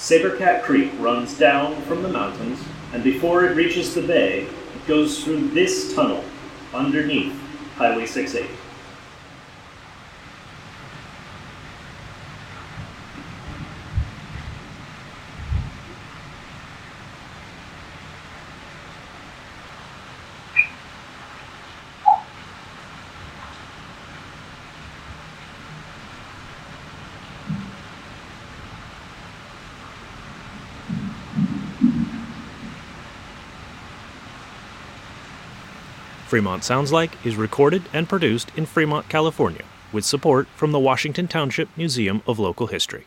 Sabercat Creek runs down from the mountains, and before it reaches the bay, it goes through this tunnel underneath Highway 68. Fremont Sounds Like is recorded and produced in Fremont, California, with support from the Washington Township Museum of Local History.